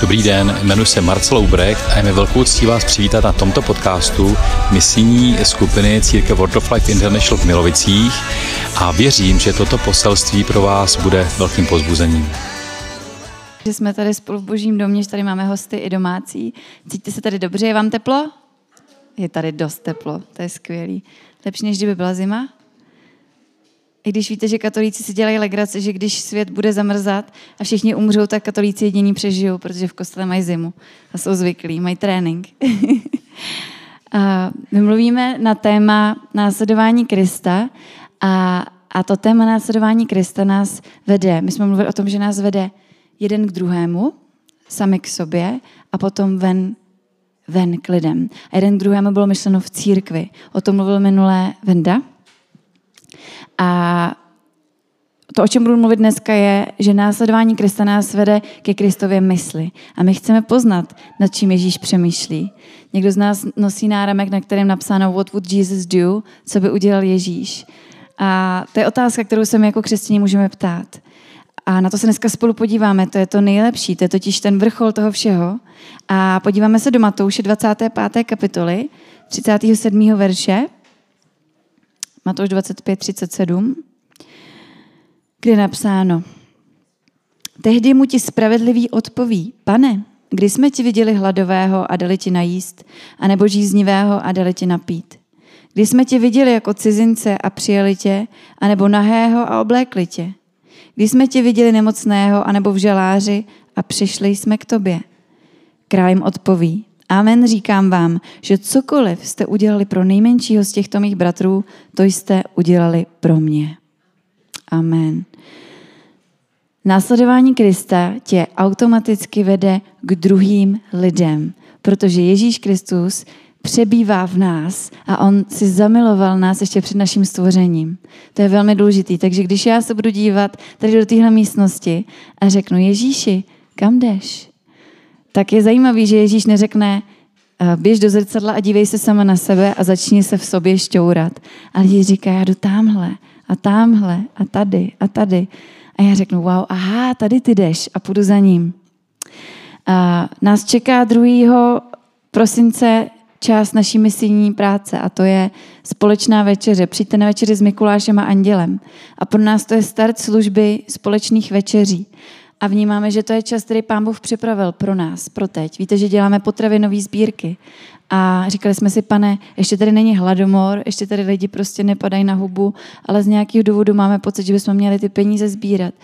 Dobrý den, jmenuji se Marcel Ubrecht a je mi velkou ctí vás přivítat na tomto podcastu misijní skupiny Církev World of Life International v Milovicích a věřím, že toto poselství pro vás bude velkým pozbuzením. Že jsme tady spolu v božím domě, že tady máme hosty i domácí. Cítíte se tady dobře? Je vám teplo? Je tady dost teplo, to je skvělý. Lepší, než kdyby byla zima? I když víte, že katolíci si dělají legraci, že když svět bude zamrzat a všichni umřou, tak katolíci jediní přežijou, protože v kostele mají zimu a jsou zvyklí, mají trénink. a my mluvíme na téma následování Krista a, a to téma následování Krista nás vede. My jsme mluvili o tom, že nás vede jeden k druhému, sami k sobě a potom ven, ven k lidem. A jeden k druhému bylo myšleno v církvi. O tom mluvil minulé Venda. A to, o čem budu mluvit dneska, je, že následování Krista nás vede ke Kristově mysli. A my chceme poznat, nad čím Ježíš přemýšlí. Někdo z nás nosí náramek, na kterém napsáno What would Jesus do? Co by udělal Ježíš? A to je otázka, kterou se my jako křesťané můžeme ptát. A na to se dneska spolu podíváme. To je to nejlepší, to je totiž ten vrchol toho všeho. A podíváme se do Matouše 25. kapitoly, 37. verše. Matouš 25, 37, kde je napsáno, Tehdy mu ti spravedlivý odpoví, pane, kdy jsme ti viděli hladového a dali ti najíst, anebo žíznivého a dali ti napít? Kdy jsme tě viděli jako cizince a přijeli tě, anebo nahého a oblékli tě? Kdy jsme tě viděli nemocného, anebo v žaláři a přišli jsme k tobě? Král jim odpoví, Amen říkám vám, že cokoliv jste udělali pro nejmenšího z těchto mých bratrů, to jste udělali pro mě. Amen. Následování Krista tě automaticky vede k druhým lidem, protože Ježíš Kristus přebývá v nás a on si zamiloval nás ještě před naším stvořením. To je velmi důležité. Takže když já se budu dívat tady do téhle místnosti a řeknu Ježíši, kam jdeš? Tak je zajímavý, že Ježíš neřekne, eh, běž do zrcadla a dívej se sama na sebe a začni se v sobě šťourat. Ale Ježíš říká, já jdu tamhle a tamhle a tady a tady. A já řeknu, wow, aha, tady ty jdeš a půjdu za ním. A nás čeká 2. prosince část naší misijní práce a to je společná večeře. Přijďte na večeři s Mikulášem a Andělem. A pro nás to je start služby společných večeří a vnímáme, že to je čas, který Pán Bůh připravil pro nás, pro teď. Víte, že děláme potravinové sbírky. A říkali jsme si, pane, ještě tady není hladomor, ještě tady lidi prostě nepadají na hubu, ale z nějakého důvodu máme pocit, že bychom měli ty peníze sbírat.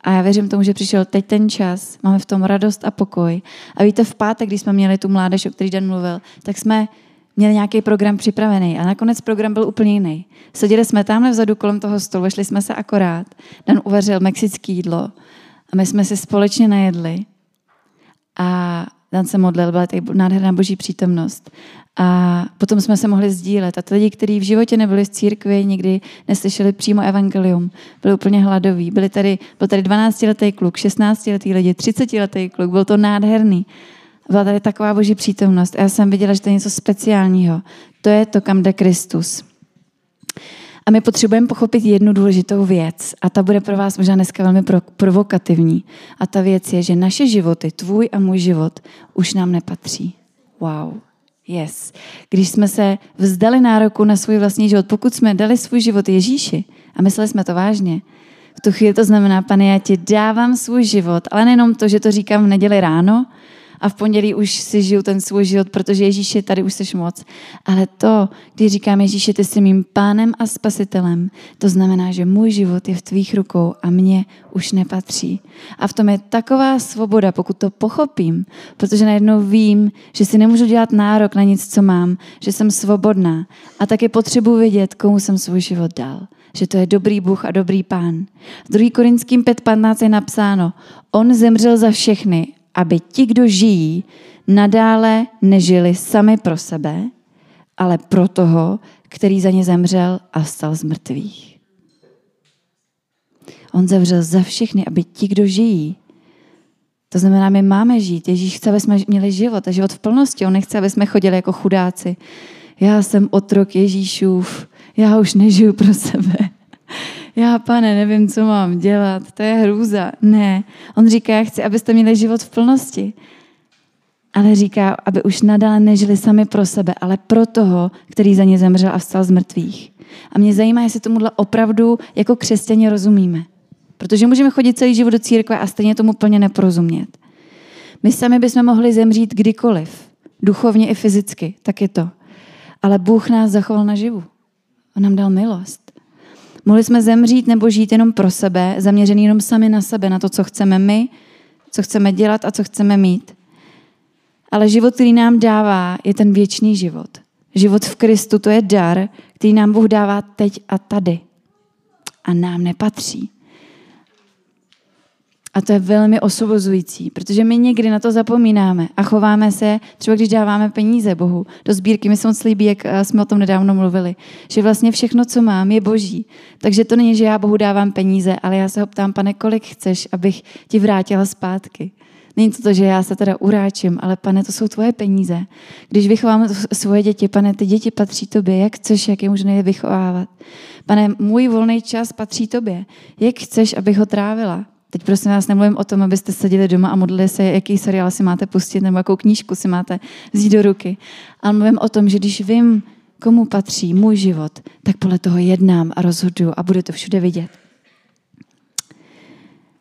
A já věřím tomu, že přišel teď ten čas, máme v tom radost a pokoj. A víte, v pátek, když jsme měli tu mládež, o který Dan mluvil, tak jsme měli nějaký program připravený a nakonec program byl úplně jiný. Seděli jsme tamhle vzadu kolem toho stolu, vešli jsme se akorát. Dan uvařil mexické jídlo a my jsme si společně najedli a Dan se modlil, byla tady nádherná boží přítomnost. A potom jsme se mohli sdílet. A ty lidi, kteří v životě nebyli z církvi, nikdy neslyšeli přímo evangelium, byli úplně hladoví. Byli tady, byl tady 12-letý kluk, 16-letý lidi, 30-letý kluk, byl to nádherný. Byla tady taková boží přítomnost. A já jsem viděla, že to je něco speciálního. To je to, kam jde Kristus. A my potřebujeme pochopit jednu důležitou věc a ta bude pro vás možná dneska velmi provokativní. A ta věc je, že naše životy, tvůj a můj život, už nám nepatří. Wow. Yes. Když jsme se vzdali nároku na svůj vlastní život, pokud jsme dali svůj život Ježíši a mysleli jsme to vážně, v tu chvíli to znamená, pane, já ti dávám svůj život, ale nejenom to, že to říkám v neděli ráno, a v pondělí už si žiju ten svůj život, protože Ježíš je tady už seš moc. Ale to, když říkám Ježíši, ty jsi mým pánem a spasitelem, to znamená, že můj život je v tvých rukou a mě už nepatří. A v tom je taková svoboda, pokud to pochopím, protože najednou vím, že si nemůžu dělat nárok na nic, co mám, že jsem svobodná a taky potřebuji vědět, komu jsem svůj život dal že to je dobrý Bůh a dobrý pán. V 2. Korinským 5.15 je napsáno, on zemřel za všechny aby ti, kdo žijí, nadále nežili sami pro sebe, ale pro toho, který za ně zemřel a stal z mrtvých. On zemřel za všechny, aby ti, kdo žijí, to znamená, my máme žít. Ježíš chce, aby jsme měli život a život v plnosti. On nechce, aby jsme chodili jako chudáci. Já jsem otrok Ježíšův, já už nežiju pro sebe já pane, nevím, co mám dělat, to je hrůza. Ne, on říká, já chci, abyste měli život v plnosti. ale říká, aby už nadále nežili sami pro sebe, ale pro toho, který za ně zemřel a vstal z mrtvých. A mě zajímá, jestli tomuhle opravdu jako křesťani rozumíme. Protože můžeme chodit celý život do církve a stejně tomu plně neporozumět. My sami bychom mohli zemřít kdykoliv, duchovně i fyzicky, tak je to. Ale Bůh nás zachoval naživu. On nám dal milost. Mohli jsme zemřít nebo žít jenom pro sebe, zaměřený jenom sami na sebe, na to, co chceme my, co chceme dělat a co chceme mít. Ale život, který nám dává, je ten věčný život. Život v Kristu, to je dar, který nám Bůh dává teď a tady. A nám nepatří. A to je velmi osobozující, protože my někdy na to zapomínáme a chováme se, třeba když dáváme peníze Bohu do sbírky. Mi se moc líbí, jak eh, jsme o tom nedávno mluvili, že vlastně všechno, co mám, je boží. Takže to není, že já Bohu dávám peníze, ale já se ho ptám, pane, kolik chceš, abych ti vrátila zpátky. Není to to, že já se teda uráčím, ale pane, to jsou tvoje peníze. Když vychovám svoje děti, pane, ty děti patří tobě, jak chceš, jak je možné je vychovávat. Pane, můj volný čas patří tobě. Jak chceš, abych ho trávila? Teď prosím vás nemluvím o tom, abyste seděli doma a modlili se, jaký seriál si máte pustit nebo jakou knížku si máte vzít do ruky. Ale mluvím o tom, že když vím, komu patří můj život, tak podle toho jednám a rozhoduju a bude to všude vidět.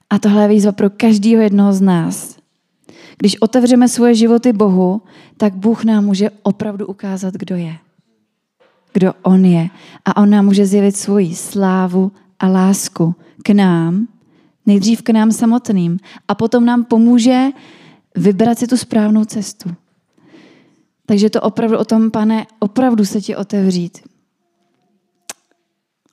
A tohle je výzva pro každého jednoho z nás. Když otevřeme svoje životy Bohu, tak Bůh nám může opravdu ukázat, kdo je. Kdo On je. A On nám může zjevit svoji slávu a lásku k nám, nejdřív k nám samotným a potom nám pomůže vybrat si tu správnou cestu. Takže to opravdu o tom, pane, opravdu se ti otevřít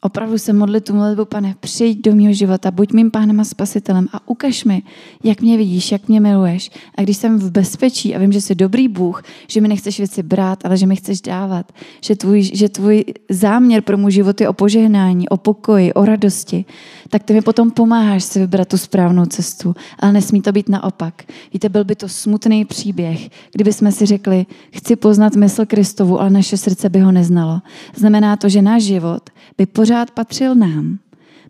opravdu se modlit tu modlitbu, pane, přijď do mého života, buď mým pánem a spasitelem a ukaž mi, jak mě vidíš, jak mě miluješ. A když jsem v bezpečí a vím, že jsi dobrý Bůh, že mi nechceš věci brát, ale že mi chceš dávat, že tvůj, že tvůj záměr pro můj život je o požehnání, o pokoji, o radosti, tak ty mi potom pomáháš si vybrat tu správnou cestu. Ale nesmí to být naopak. Víte, byl by to smutný příběh, kdyby jsme si řekli, chci poznat mysl Kristovu, ale naše srdce by ho neznalo. Znamená to, že náš život by pořád patřil nám.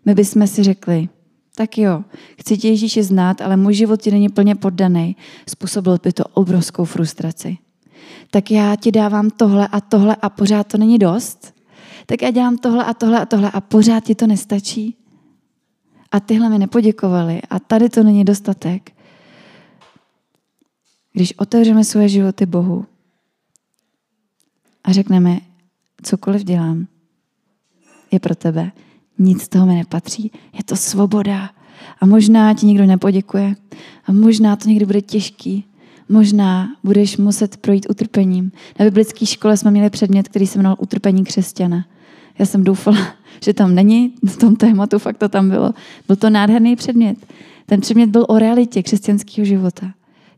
My bychom si řekli, tak jo, chci tě Ježíši znát, ale můj život ti není plně poddaný. Způsobil by to obrovskou frustraci. Tak já ti dávám tohle a tohle a pořád to není dost. Tak já dělám tohle a tohle a tohle a pořád ti to nestačí. A tyhle mi nepoděkovali a tady to není dostatek. Když otevřeme svoje životy Bohu a řekneme, cokoliv dělám, je pro tebe. Nic z toho mi nepatří. Je to svoboda. A možná ti nikdo nepoděkuje. A možná to někdy bude těžký. Možná budeš muset projít utrpením. Na biblické škole jsme měli předmět, který se jmenoval Utrpení křesťana. Já jsem doufala, že tam není, v tom tématu fakt to tam bylo. Byl to nádherný předmět. Ten předmět byl o realitě křesťanského života.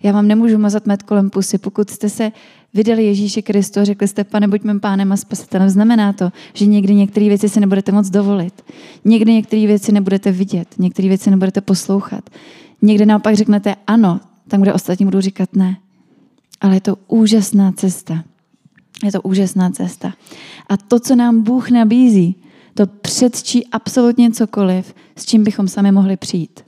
Já vám nemůžu mazat med kolem pusy. Pokud jste se vydali Ježíši Kristu a řekli jste, pane, buď mým pánem a spasitelem, znamená to, že někdy některé věci si nebudete moc dovolit. Někdy některé věci nebudete vidět, některé věci nebudete poslouchat. Někdy naopak řeknete ano, tam, kde ostatní budou říkat ne. Ale je to úžasná cesta. Je to úžasná cesta. A to, co nám Bůh nabízí, to předčí absolutně cokoliv, s čím bychom sami mohli přijít.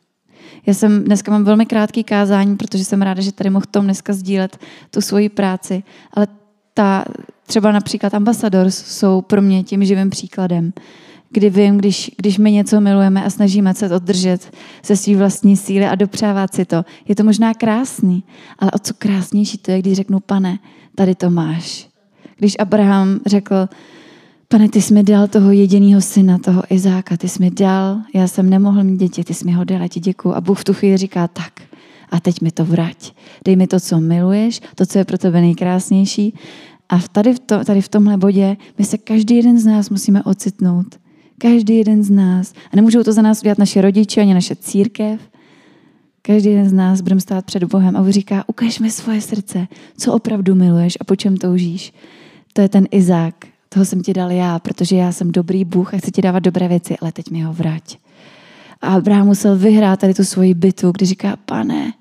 Já jsem dneska mám velmi krátký kázání, protože jsem ráda, že tady mohl Tom dneska sdílet tu svoji práci, ale ta, třeba například ambasadors jsou pro mě tím živým příkladem, kdy vím, když, když my něco milujeme a snažíme se to držet ze své vlastní síly a dopřávat si to. Je to možná krásný, ale o co krásnější to je, když řeknu, pane, tady to máš. Když Abraham řekl, Pane, ty jsi mi dal toho jediného syna, toho Izáka, ty jsi mi dal, já jsem nemohl mít děti, ty jsi mi ho dal, já ti děkuju. A Bůh v tu chvíli říká, tak, a teď mi to vrať. Dej mi to, co miluješ, to, co je pro tebe nejkrásnější. A tady v, to, tady v tomhle bodě my se každý jeden z nás musíme ocitnout. Každý jeden z nás. A nemůžou to za nás udělat naše rodiče ani naše církev. Každý jeden z nás budeme stát před Bohem a on říká, ukaž mi svoje srdce, co opravdu miluješ a po čem toužíš. To je ten Izák, toho jsem ti dal já, protože já jsem dobrý Bůh a chci ti dávat dobré věci, ale teď mi ho vrať. A Abraham musel vyhrát tady tu svoji bitvu, kdy říká, pane,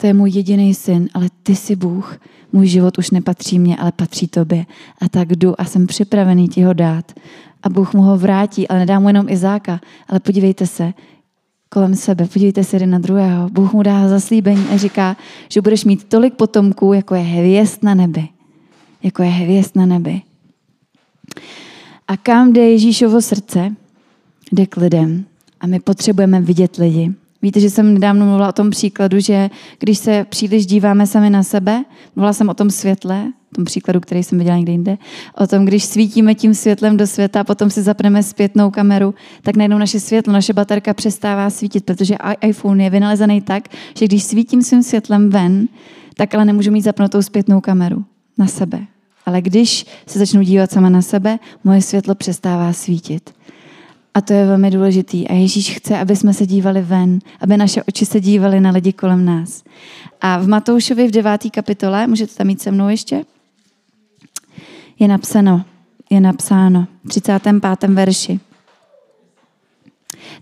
to je můj jediný syn, ale ty jsi Bůh. Můj život už nepatří mně, ale patří tobě. A tak jdu a jsem připravený ti ho dát. A Bůh mu ho vrátí, ale nedá mu jenom Izáka. Ale podívejte se, kolem sebe. Podívejte se jeden na druhého. Bůh mu dá zaslíbení a říká, že budeš mít tolik potomků, jako je hvězd na nebi. Jako je hvězd na nebi. A kam jde Ježíšovo srdce? Jde k lidem. A my potřebujeme vidět lidi. Víte, že jsem nedávno mluvila o tom příkladu, že když se příliš díváme sami na sebe, mluvila jsem o tom světle, tom příkladu, který jsem viděla někde jinde, o tom, když svítíme tím světlem do světa a potom si zapneme zpětnou kameru, tak najednou naše světlo, naše baterka přestává svítit, protože iPhone je vynalezený tak, že když svítím svým světlem ven, tak ale nemůžu mít zapnutou zpětnou kameru na sebe. Ale když se začnu dívat sama na sebe, moje světlo přestává svítit. A to je velmi důležitý. A Ježíš chce, aby jsme se dívali ven, aby naše oči se dívaly na lidi kolem nás. A v Matoušovi v 9. kapitole, můžete tam mít se mnou ještě? Je napsáno, je napsáno, v 35. verši.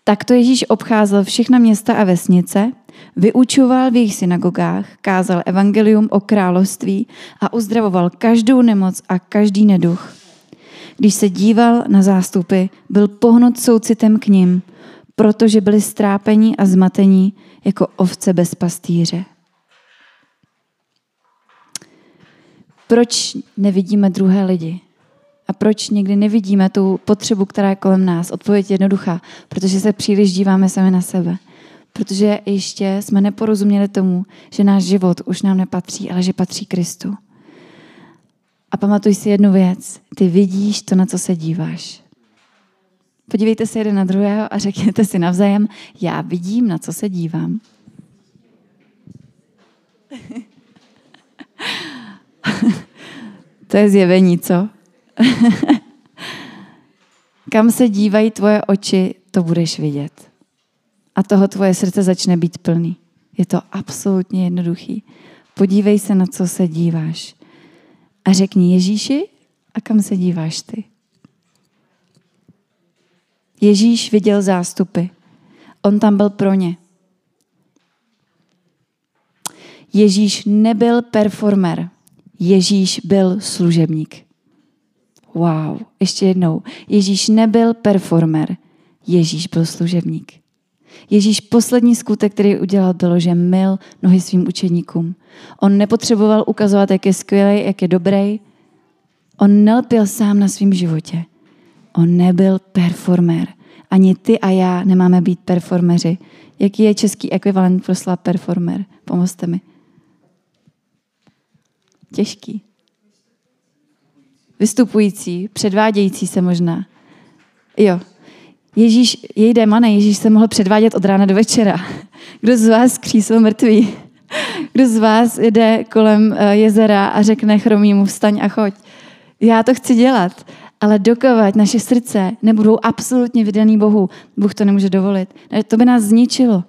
Takto Ježíš obcházel všechna města a vesnice, vyučoval v jejich synagogách, kázal evangelium o království a uzdravoval každou nemoc a každý neduch. Když se díval na zástupy, byl pohnut soucitem k ním, protože byli strápení a zmatení jako ovce bez pastýře. Proč nevidíme druhé lidi? A proč někdy nevidíme tu potřebu, která je kolem nás? Odpověď je jednoduchá, protože se příliš díváme sami na sebe. Protože ještě jsme neporozuměli tomu, že náš život už nám nepatří, ale že patří Kristu. A pamatuj si jednu věc. Ty vidíš to, na co se díváš. Podívejte se jeden na druhého a řekněte si navzájem, já vidím, na co se dívám. to je zjevení, co? Kam se dívají tvoje oči, to budeš vidět. A toho tvoje srdce začne být plný. Je to absolutně jednoduchý. Podívej se, na co se díváš. A řekni Ježíši, a kam se díváš ty? Ježíš viděl zástupy. On tam byl pro ně. Ježíš nebyl performer. Ježíš byl služebník. Wow, ještě jednou. Ježíš nebyl performer. Ježíš byl služebník. Ježíš poslední skutek, který udělal, bylo, že mil nohy svým učeníkům. On nepotřeboval ukazovat, jak je skvělý, jak je dobrý. On nelpěl sám na svém životě. On nebyl performer. Ani ty a já nemáme být performeři. Jaký je český ekvivalent pro slova performer? Pomozte mi. Těžký. Vystupující, předvádějící se možná. Jo, Ježíš, jej démane, Ježíš se mohl předvádět od rána do večera. Kdo z vás křísil mrtvý? Kdo z vás jde kolem eh, jezera a řekne chromímu vstaň a choď? Já to chci dělat, ale dokovat naše srdce nebudou absolutně vydaný Bohu, Bůh to nemůže dovolit. To by nás zničilo.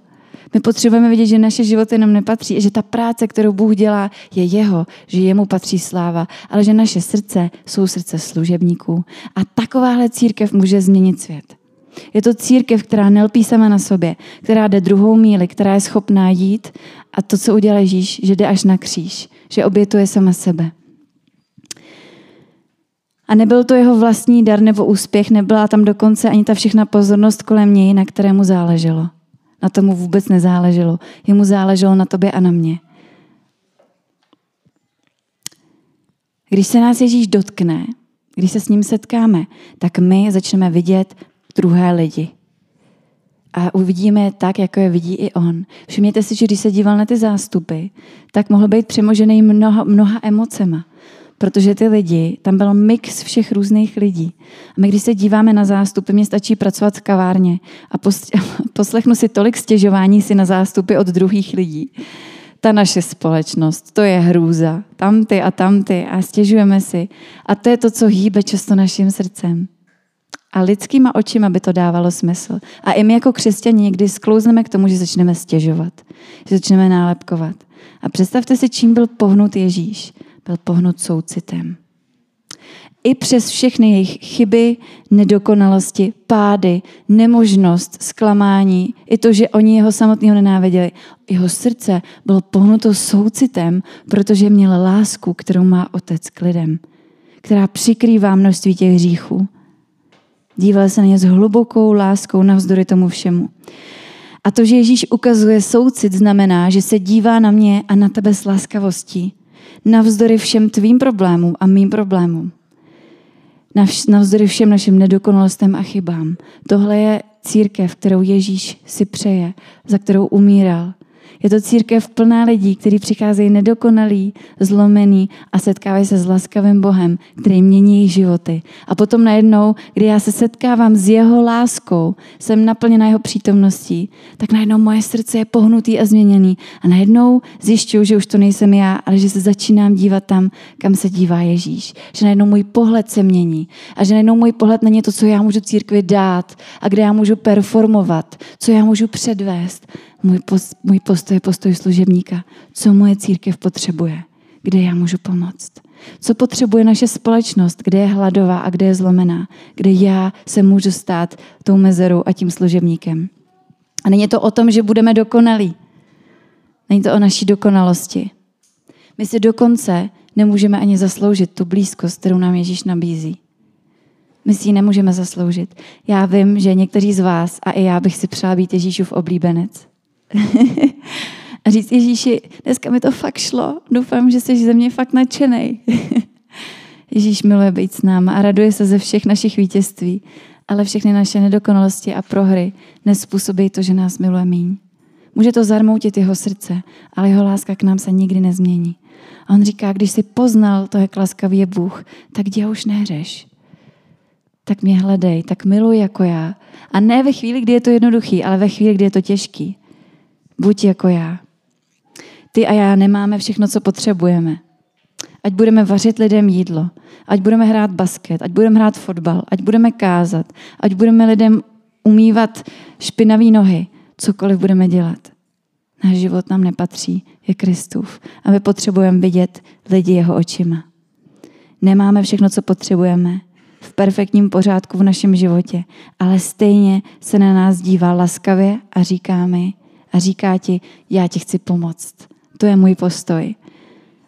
My potřebujeme vidět, že naše životy nám nepatří, že ta práce, kterou Bůh dělá, je jeho, že jemu patří sláva, ale že naše srdce jsou srdce služebníků. A takováhle církev může změnit svět. Je to církev, která nelpí sama na sobě, která jde druhou míli, která je schopná jít a to, co udělá Ježíš, že jde až na kříž, že obětuje sama sebe. A nebyl to jeho vlastní dar nebo úspěch, nebyla tam dokonce ani ta všechna pozornost kolem něj, na kterému záleželo. Na tomu vůbec nezáleželo. Jemu záleželo na tobě a na mě. Když se nás Ježíš dotkne, když se s ním setkáme, tak my začneme vidět druhé lidi. A uvidíme je tak, jako je vidí i on. Všimněte si, že když se díval na ty zástupy, tak mohl být přemožený mnoha, mnoha emocema. Protože ty lidi, tam byl mix všech různých lidí. A my, když se díváme na zástupy, mě stačí pracovat v kavárně a poslechnu si tolik stěžování si na zástupy od druhých lidí. Ta naše společnost, to je hrůza. Tamty a tamty a stěžujeme si. A to je to, co hýbe často naším srdcem. A lidskýma očima by to dávalo smysl. A i my jako křesťani někdy sklouzneme k tomu, že začneme stěžovat, že začneme nálepkovat. A představte si, čím byl pohnut Ježíš. Byl pohnut soucitem. I přes všechny jejich chyby, nedokonalosti, pády, nemožnost, zklamání, i to, že oni jeho samotného nenáviděli, jeho srdce bylo pohnuto soucitem, protože měl lásku, kterou má otec k lidem, která přikrývá množství těch hříchů. Díval se na ně s hlubokou láskou navzdory tomu všemu. A to, že Ježíš ukazuje soucit, znamená, že se dívá na mě a na tebe s láskavostí. Navzdory všem tvým problémům a mým problémům. Navzdory všem našim nedokonalostem a chybám. Tohle je církev, kterou Ježíš si přeje, za kterou umíral. Je to církev plná lidí, kteří přicházejí nedokonalí, zlomený a setkávají se s laskavým Bohem, který mění jejich životy. A potom najednou, kdy já se setkávám s jeho láskou, jsem naplněna jeho přítomností, tak najednou moje srdce je pohnutý a změněný. A najednou zjišťuju, že už to nejsem já, ale že se začínám dívat tam, kam se dívá Ježíš. Že najednou můj pohled se mění. A že najednou můj pohled není to, co já můžu církvi dát a kde já můžu performovat, co já můžu předvést, můj, post, můj postoj je postoj služebníka. Co moje církev potřebuje? Kde já můžu pomoct? Co potřebuje naše společnost? Kde je hladová a kde je zlomená? Kde já se můžu stát tou mezerou a tím služebníkem? A není to o tom, že budeme dokonalí. Není to o naší dokonalosti. My si dokonce nemůžeme ani zasloužit tu blízkost, kterou nám Ježíš nabízí. My si ji nemůžeme zasloužit. Já vím, že někteří z vás a i já bych si přála být Ježíšův oblíbenec. A říct Ježíši, dneska mi to fakt šlo, doufám, že jsi ze mě fakt nadšený. Ježíš miluje být s náma a raduje se ze všech našich vítězství, ale všechny naše nedokonalosti a prohry nespůsobí to, že nás miluje míň. Může to zarmoutit jeho srdce, ale jeho láska k nám se nikdy nezmění. A on říká, když jsi poznal to, jak laskavý je Bůh, tak dě už nehřeš. Tak mě hledej, tak miluj jako já. A ne ve chvíli, kdy je to jednoduchý, ale ve chvíli, kdy je to těžký. Buď jako já. Ty a já nemáme všechno, co potřebujeme. Ať budeme vařit lidem jídlo, ať budeme hrát basket, ať budeme hrát fotbal, ať budeme kázat, ať budeme lidem umývat špinavé nohy, cokoliv budeme dělat. Náš život nám nepatří, je Kristův. A my potřebujeme vidět lidi jeho očima. Nemáme všechno, co potřebujeme v perfektním pořádku v našem životě, ale stejně se na nás dívá laskavě a říká mi, a říká ti, já ti chci pomoct. To je můj postoj.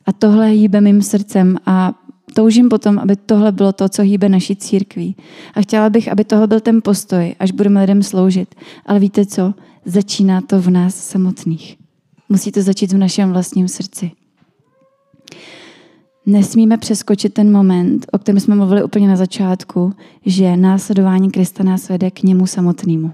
A tohle hýbe mým srdcem a toužím potom, aby tohle bylo to, co hýbe naší církví. A chtěla bych, aby tohle byl ten postoj, až budeme lidem sloužit. Ale víte co? Začíná to v nás samotných. Musí to začít v našem vlastním srdci. Nesmíme přeskočit ten moment, o kterém jsme mluvili úplně na začátku, že následování Krista nás vede k němu samotnému.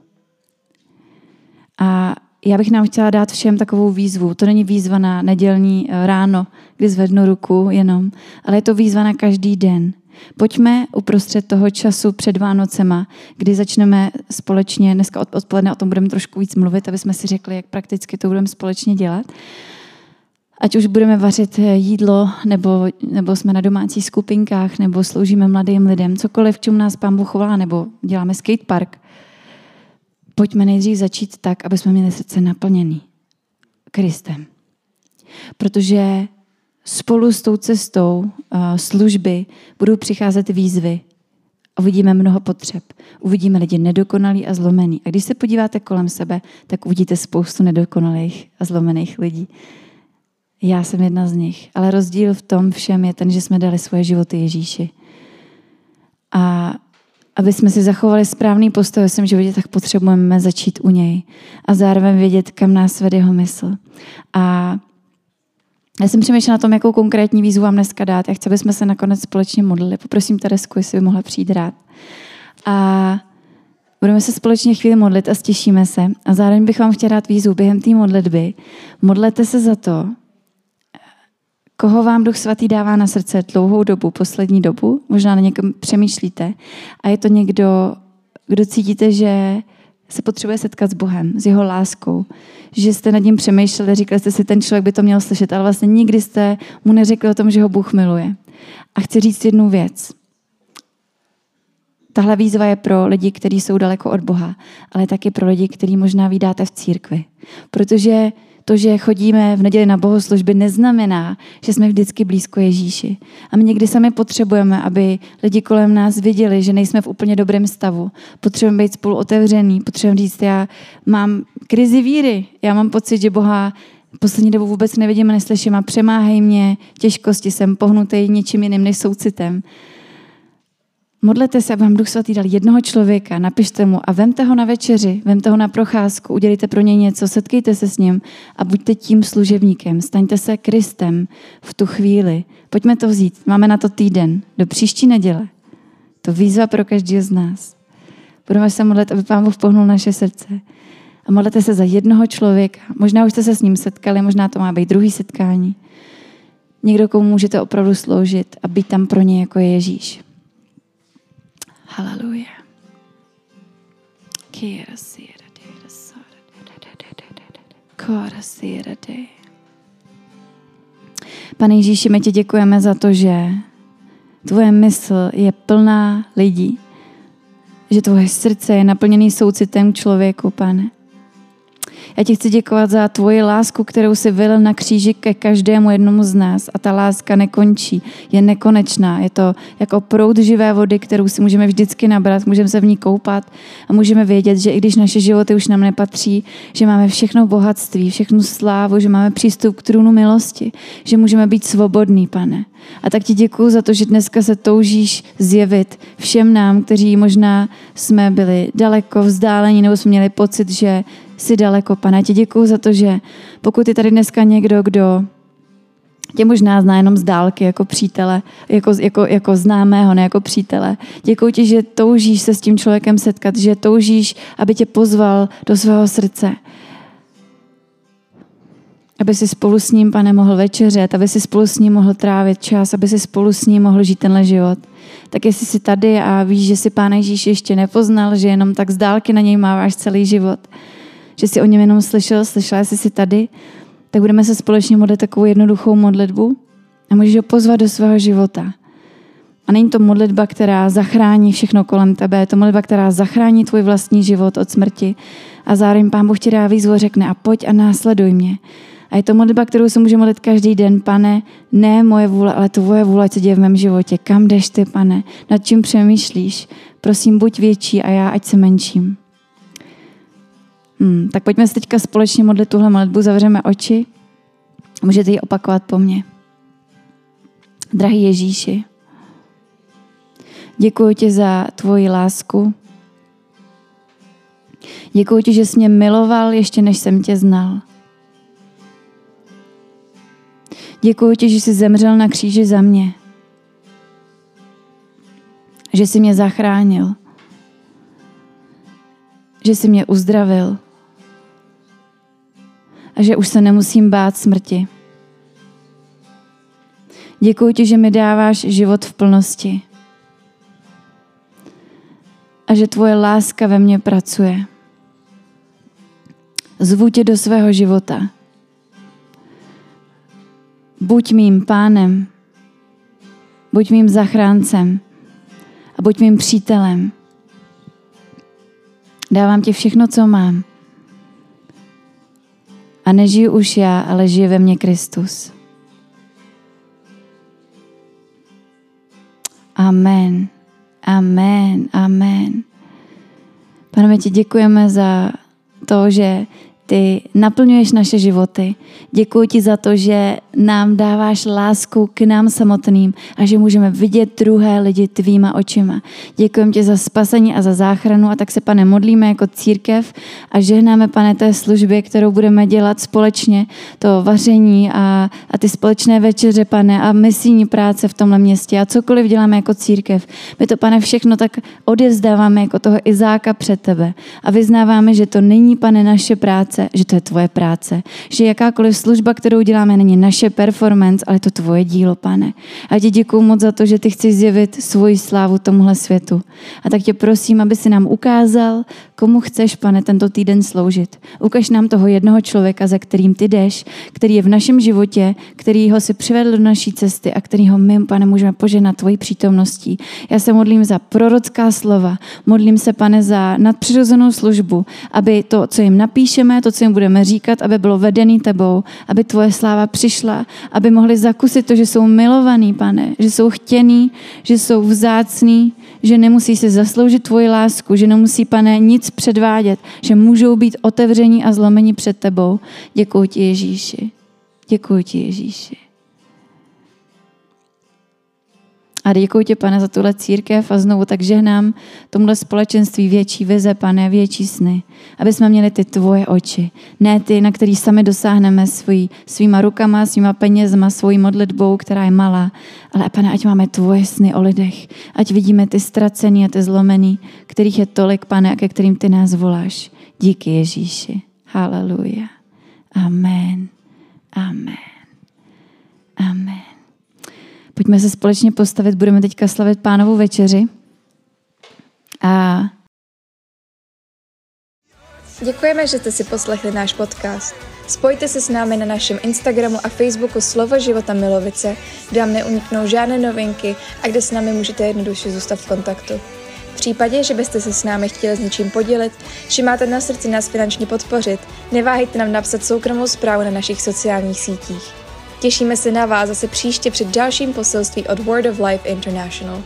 A já bych nám chtěla dát všem takovou výzvu. To není výzva na nedělní eh, ráno, kdy zvednu ruku jenom, ale je to výzva na každý den. Pojďme uprostřed toho času před Vánocema, kdy začneme společně, dneska odpoledne o tom budeme trošku víc mluvit, aby jsme si řekli, jak prakticky to budeme společně dělat. Ať už budeme vařit eh, jídlo, nebo, nebo jsme na domácích skupinkách, nebo sloužíme mladým lidem, cokoliv, čemu nás pán Bůh volá, nebo děláme skatepark, pojďme nejdřív začít tak, aby jsme měli srdce naplněný Kristem. Protože spolu s tou cestou uh, služby budou přicházet výzvy. Uvidíme mnoho potřeb. Uvidíme lidi nedokonalý a zlomený. A když se podíváte kolem sebe, tak uvidíte spoustu nedokonalých a zlomených lidí. Já jsem jedna z nich. Ale rozdíl v tom všem je ten, že jsme dali svoje životy Ježíši. A aby jsme si zachovali správný postoj ve svém životě, tak potřebujeme začít u něj a zároveň vědět, kam nás vede jeho mysl. A já jsem přemýšlela na tom, jakou konkrétní výzvu vám dneska dát. Já chci, aby jsme se nakonec společně modlili. Poprosím Teresku, jestli by mohla přijít rád. A budeme se společně chvíli modlit a stěšíme se. A zároveň bych vám chtěla dát výzvu během té modlitby. Modlete se za to, koho vám Duch Svatý dává na srdce dlouhou dobu, poslední dobu, možná na někom přemýšlíte a je to někdo, kdo cítíte, že se potřebuje setkat s Bohem, s jeho láskou, že jste nad ním přemýšleli, říkali jste si, ten člověk by to měl slyšet, ale vlastně nikdy jste mu neřekli o tom, že ho Bůh miluje. A chci říct jednu věc. Tahle výzva je pro lidi, kteří jsou daleko od Boha, ale taky pro lidi, kteří možná vydáte v církvi. Protože to, že chodíme v neděli na bohoslužby, neznamená, že jsme vždycky blízko Ježíši. A my někdy sami potřebujeme, aby lidi kolem nás viděli, že nejsme v úplně dobrém stavu. Potřebujeme být spolu otevřený, potřebujeme říct, já mám krizi víry, já mám pocit, že Boha poslední dobu vůbec nevidím a neslyším a přemáhají mě těžkosti, jsem pohnutý něčím jiným než soucitem. Modlete se, aby vám Duch Svatý dal jednoho člověka, napište mu a vemte ho na večeři, vemte ho na procházku, udělejte pro něj něco, setkejte se s ním a buďte tím služebníkem, staňte se Kristem v tu chvíli. Pojďme to vzít, máme na to týden, do příští neděle. To výzva pro každého z nás. Budeme se modlit, aby Pán Bůh pohnul naše srdce. A modlete se za jednoho člověka. Možná už jste se s ním setkali, možná to má být druhý setkání. Někdo, komu můžete opravdu sloužit a být tam pro ně jako Ježíš. Haleluja. Pane Ježíši, my ti děkujeme za to, že tvoje mysl je plná lidí, že tvoje srdce je naplněný soucitem k člověku, pane. Já ti chci děkovat za tvoji lásku, kterou si vylil na kříži ke každému jednomu z nás. A ta láska nekončí, je nekonečná. Je to jako proud živé vody, kterou si můžeme vždycky nabrat, můžeme se v ní koupat a můžeme vědět, že i když naše životy už nám nepatří, že máme všechno bohatství, všechnu slávu, že máme přístup k trůnu milosti, že můžeme být svobodní, pane. A tak ti děkuji za to, že dneska se toužíš zjevit všem nám, kteří možná jsme byli daleko vzdálení nebo jsme měli pocit, že jsi daleko, pane. Ti děkuji za to, že pokud je tady dneska někdo, kdo tě možná zná jenom z dálky jako přítele, jako, jako, jako známého, ne jako přítele. Děkuji ti, že toužíš se s tím člověkem setkat, že toužíš, aby tě pozval do svého srdce. Aby si spolu s ním, pane, mohl večeřet, aby si spolu s ním mohl trávit čas, aby si spolu s ním mohl žít tenhle život. Tak jestli jsi tady a víš, že si Pán Ježíš ještě nepoznal, že jenom tak z dálky na něj máváš celý život, že jsi o něm jenom slyšel, slyšela jsi si tady, tak budeme se společně modlit takovou jednoduchou modlitbu a můžeš ho pozvat do svého života. A není to modlitba, která zachrání všechno kolem tebe, je to modlitba, která zachrání tvůj vlastní život od smrti. A zároveň Pán Bůh ti dá výzvu řekne a pojď a následuj mě. A je to modlitba, kterou se může modlit každý den. Pane, ne moje vůle, ale tvoje vůle, co děje v mém životě. Kam jdeš ty, pane? Nad čím přemýšlíš? Prosím, buď větší a já ať se menším. Hmm, tak pojďme se teďka společně modlit tuhle modlitbu, zavřeme oči. Můžete ji opakovat po mně. Drahý Ježíši, děkuji ti za tvoji lásku. Děkuji ti, že jsi mě miloval ještě než jsem tě znal. Děkuji ti, že jsi zemřel na kříži za mě. Že jsi mě zachránil. Že jsi mě uzdravil a že už se nemusím bát smrti. Děkuji ti, že mi dáváš život v plnosti a že tvoje láska ve mně pracuje. Zvu tě do svého života. Buď mým pánem, buď mým zachráncem a buď mým přítelem. Dávám ti všechno, co mám a nežiju už já, ale žije ve mně Kristus. Amen. Amen. Amen. Pane, my ti děkujeme za to, že ty naplňuješ naše životy. Děkuji ti za to, že nám dáváš lásku k nám samotným a že můžeme vidět druhé lidi tvýma očima. Děkujeme ti za spasení a za záchranu a tak se, pane, modlíme jako církev a žehnáme, pane, té službě, kterou budeme dělat společně, to vaření a, a ty společné večeře, pane, a misijní práce v tomhle městě a cokoliv děláme jako církev. My to, pane, všechno tak odevzdáváme jako toho Izáka před tebe a vyznáváme, že to není, pane, naše práce, že to je tvoje práce, že jakákoliv služba, kterou děláme, není naše performance, ale to tvoje dílo, pane. A ti děkuji moc za to, že ty chceš zjevit svoji slávu tomuhle světu. A tak tě prosím, aby si nám ukázal, komu chceš, pane, tento týden sloužit. Ukaž nám toho jednoho člověka, za kterým ty jdeš, který je v našem životě, který ho si přivedl do naší cesty a kterýho my, pane, můžeme poženat tvojí přítomností. Já se modlím za prorocká slova, modlím se, pane, za nadpřirozenou službu, aby to, co jim napíšeme, to, co jim budeme říkat, aby bylo vedený tebou, aby tvoje sláva přišla, aby mohli zakusit to, že jsou milovaný, pane, že jsou chtěný, že jsou vzácný, že nemusí se zasloužit tvoji lásku, že nemusí, pane, nic předvádět, že můžou být otevření a zlomení před tebou. Děkuji ti, Ježíši. Děkuji ti, Ježíši. A děkuji tě, pane, za tuhle církev a znovu tak žehnám tomuhle společenství větší vize, pane, větší sny. Aby jsme měli ty tvoje oči. Ne ty, na který sami dosáhneme svý, svýma rukama, svýma penězma, svojí modlitbou, která je malá. Ale, pane, ať máme tvoje sny o lidech. Ať vidíme ty ztracený a ty zlomený, kterých je tolik, pane, a ke kterým ty nás voláš. Díky Ježíši. Haleluja. Amen. Amen. Amen. Pojďme se společně postavit, budeme teďka slavit pánovu večeři. A Děkujeme, že jste si poslechli náš podcast. Spojte se s námi na našem Instagramu a Facebooku Slovo života Milovice, kde vám neuniknou žádné novinky a kde s námi můžete jednoduše zůstat v kontaktu. V případě, že byste se s námi chtěli s něčím podělit, či máte na srdci nás finančně podpořit, neváhejte nám napsat soukromou zprávu na našich sociálních sítích. Těšíme se na vás zase příště před dalším poselství od Word of Life International.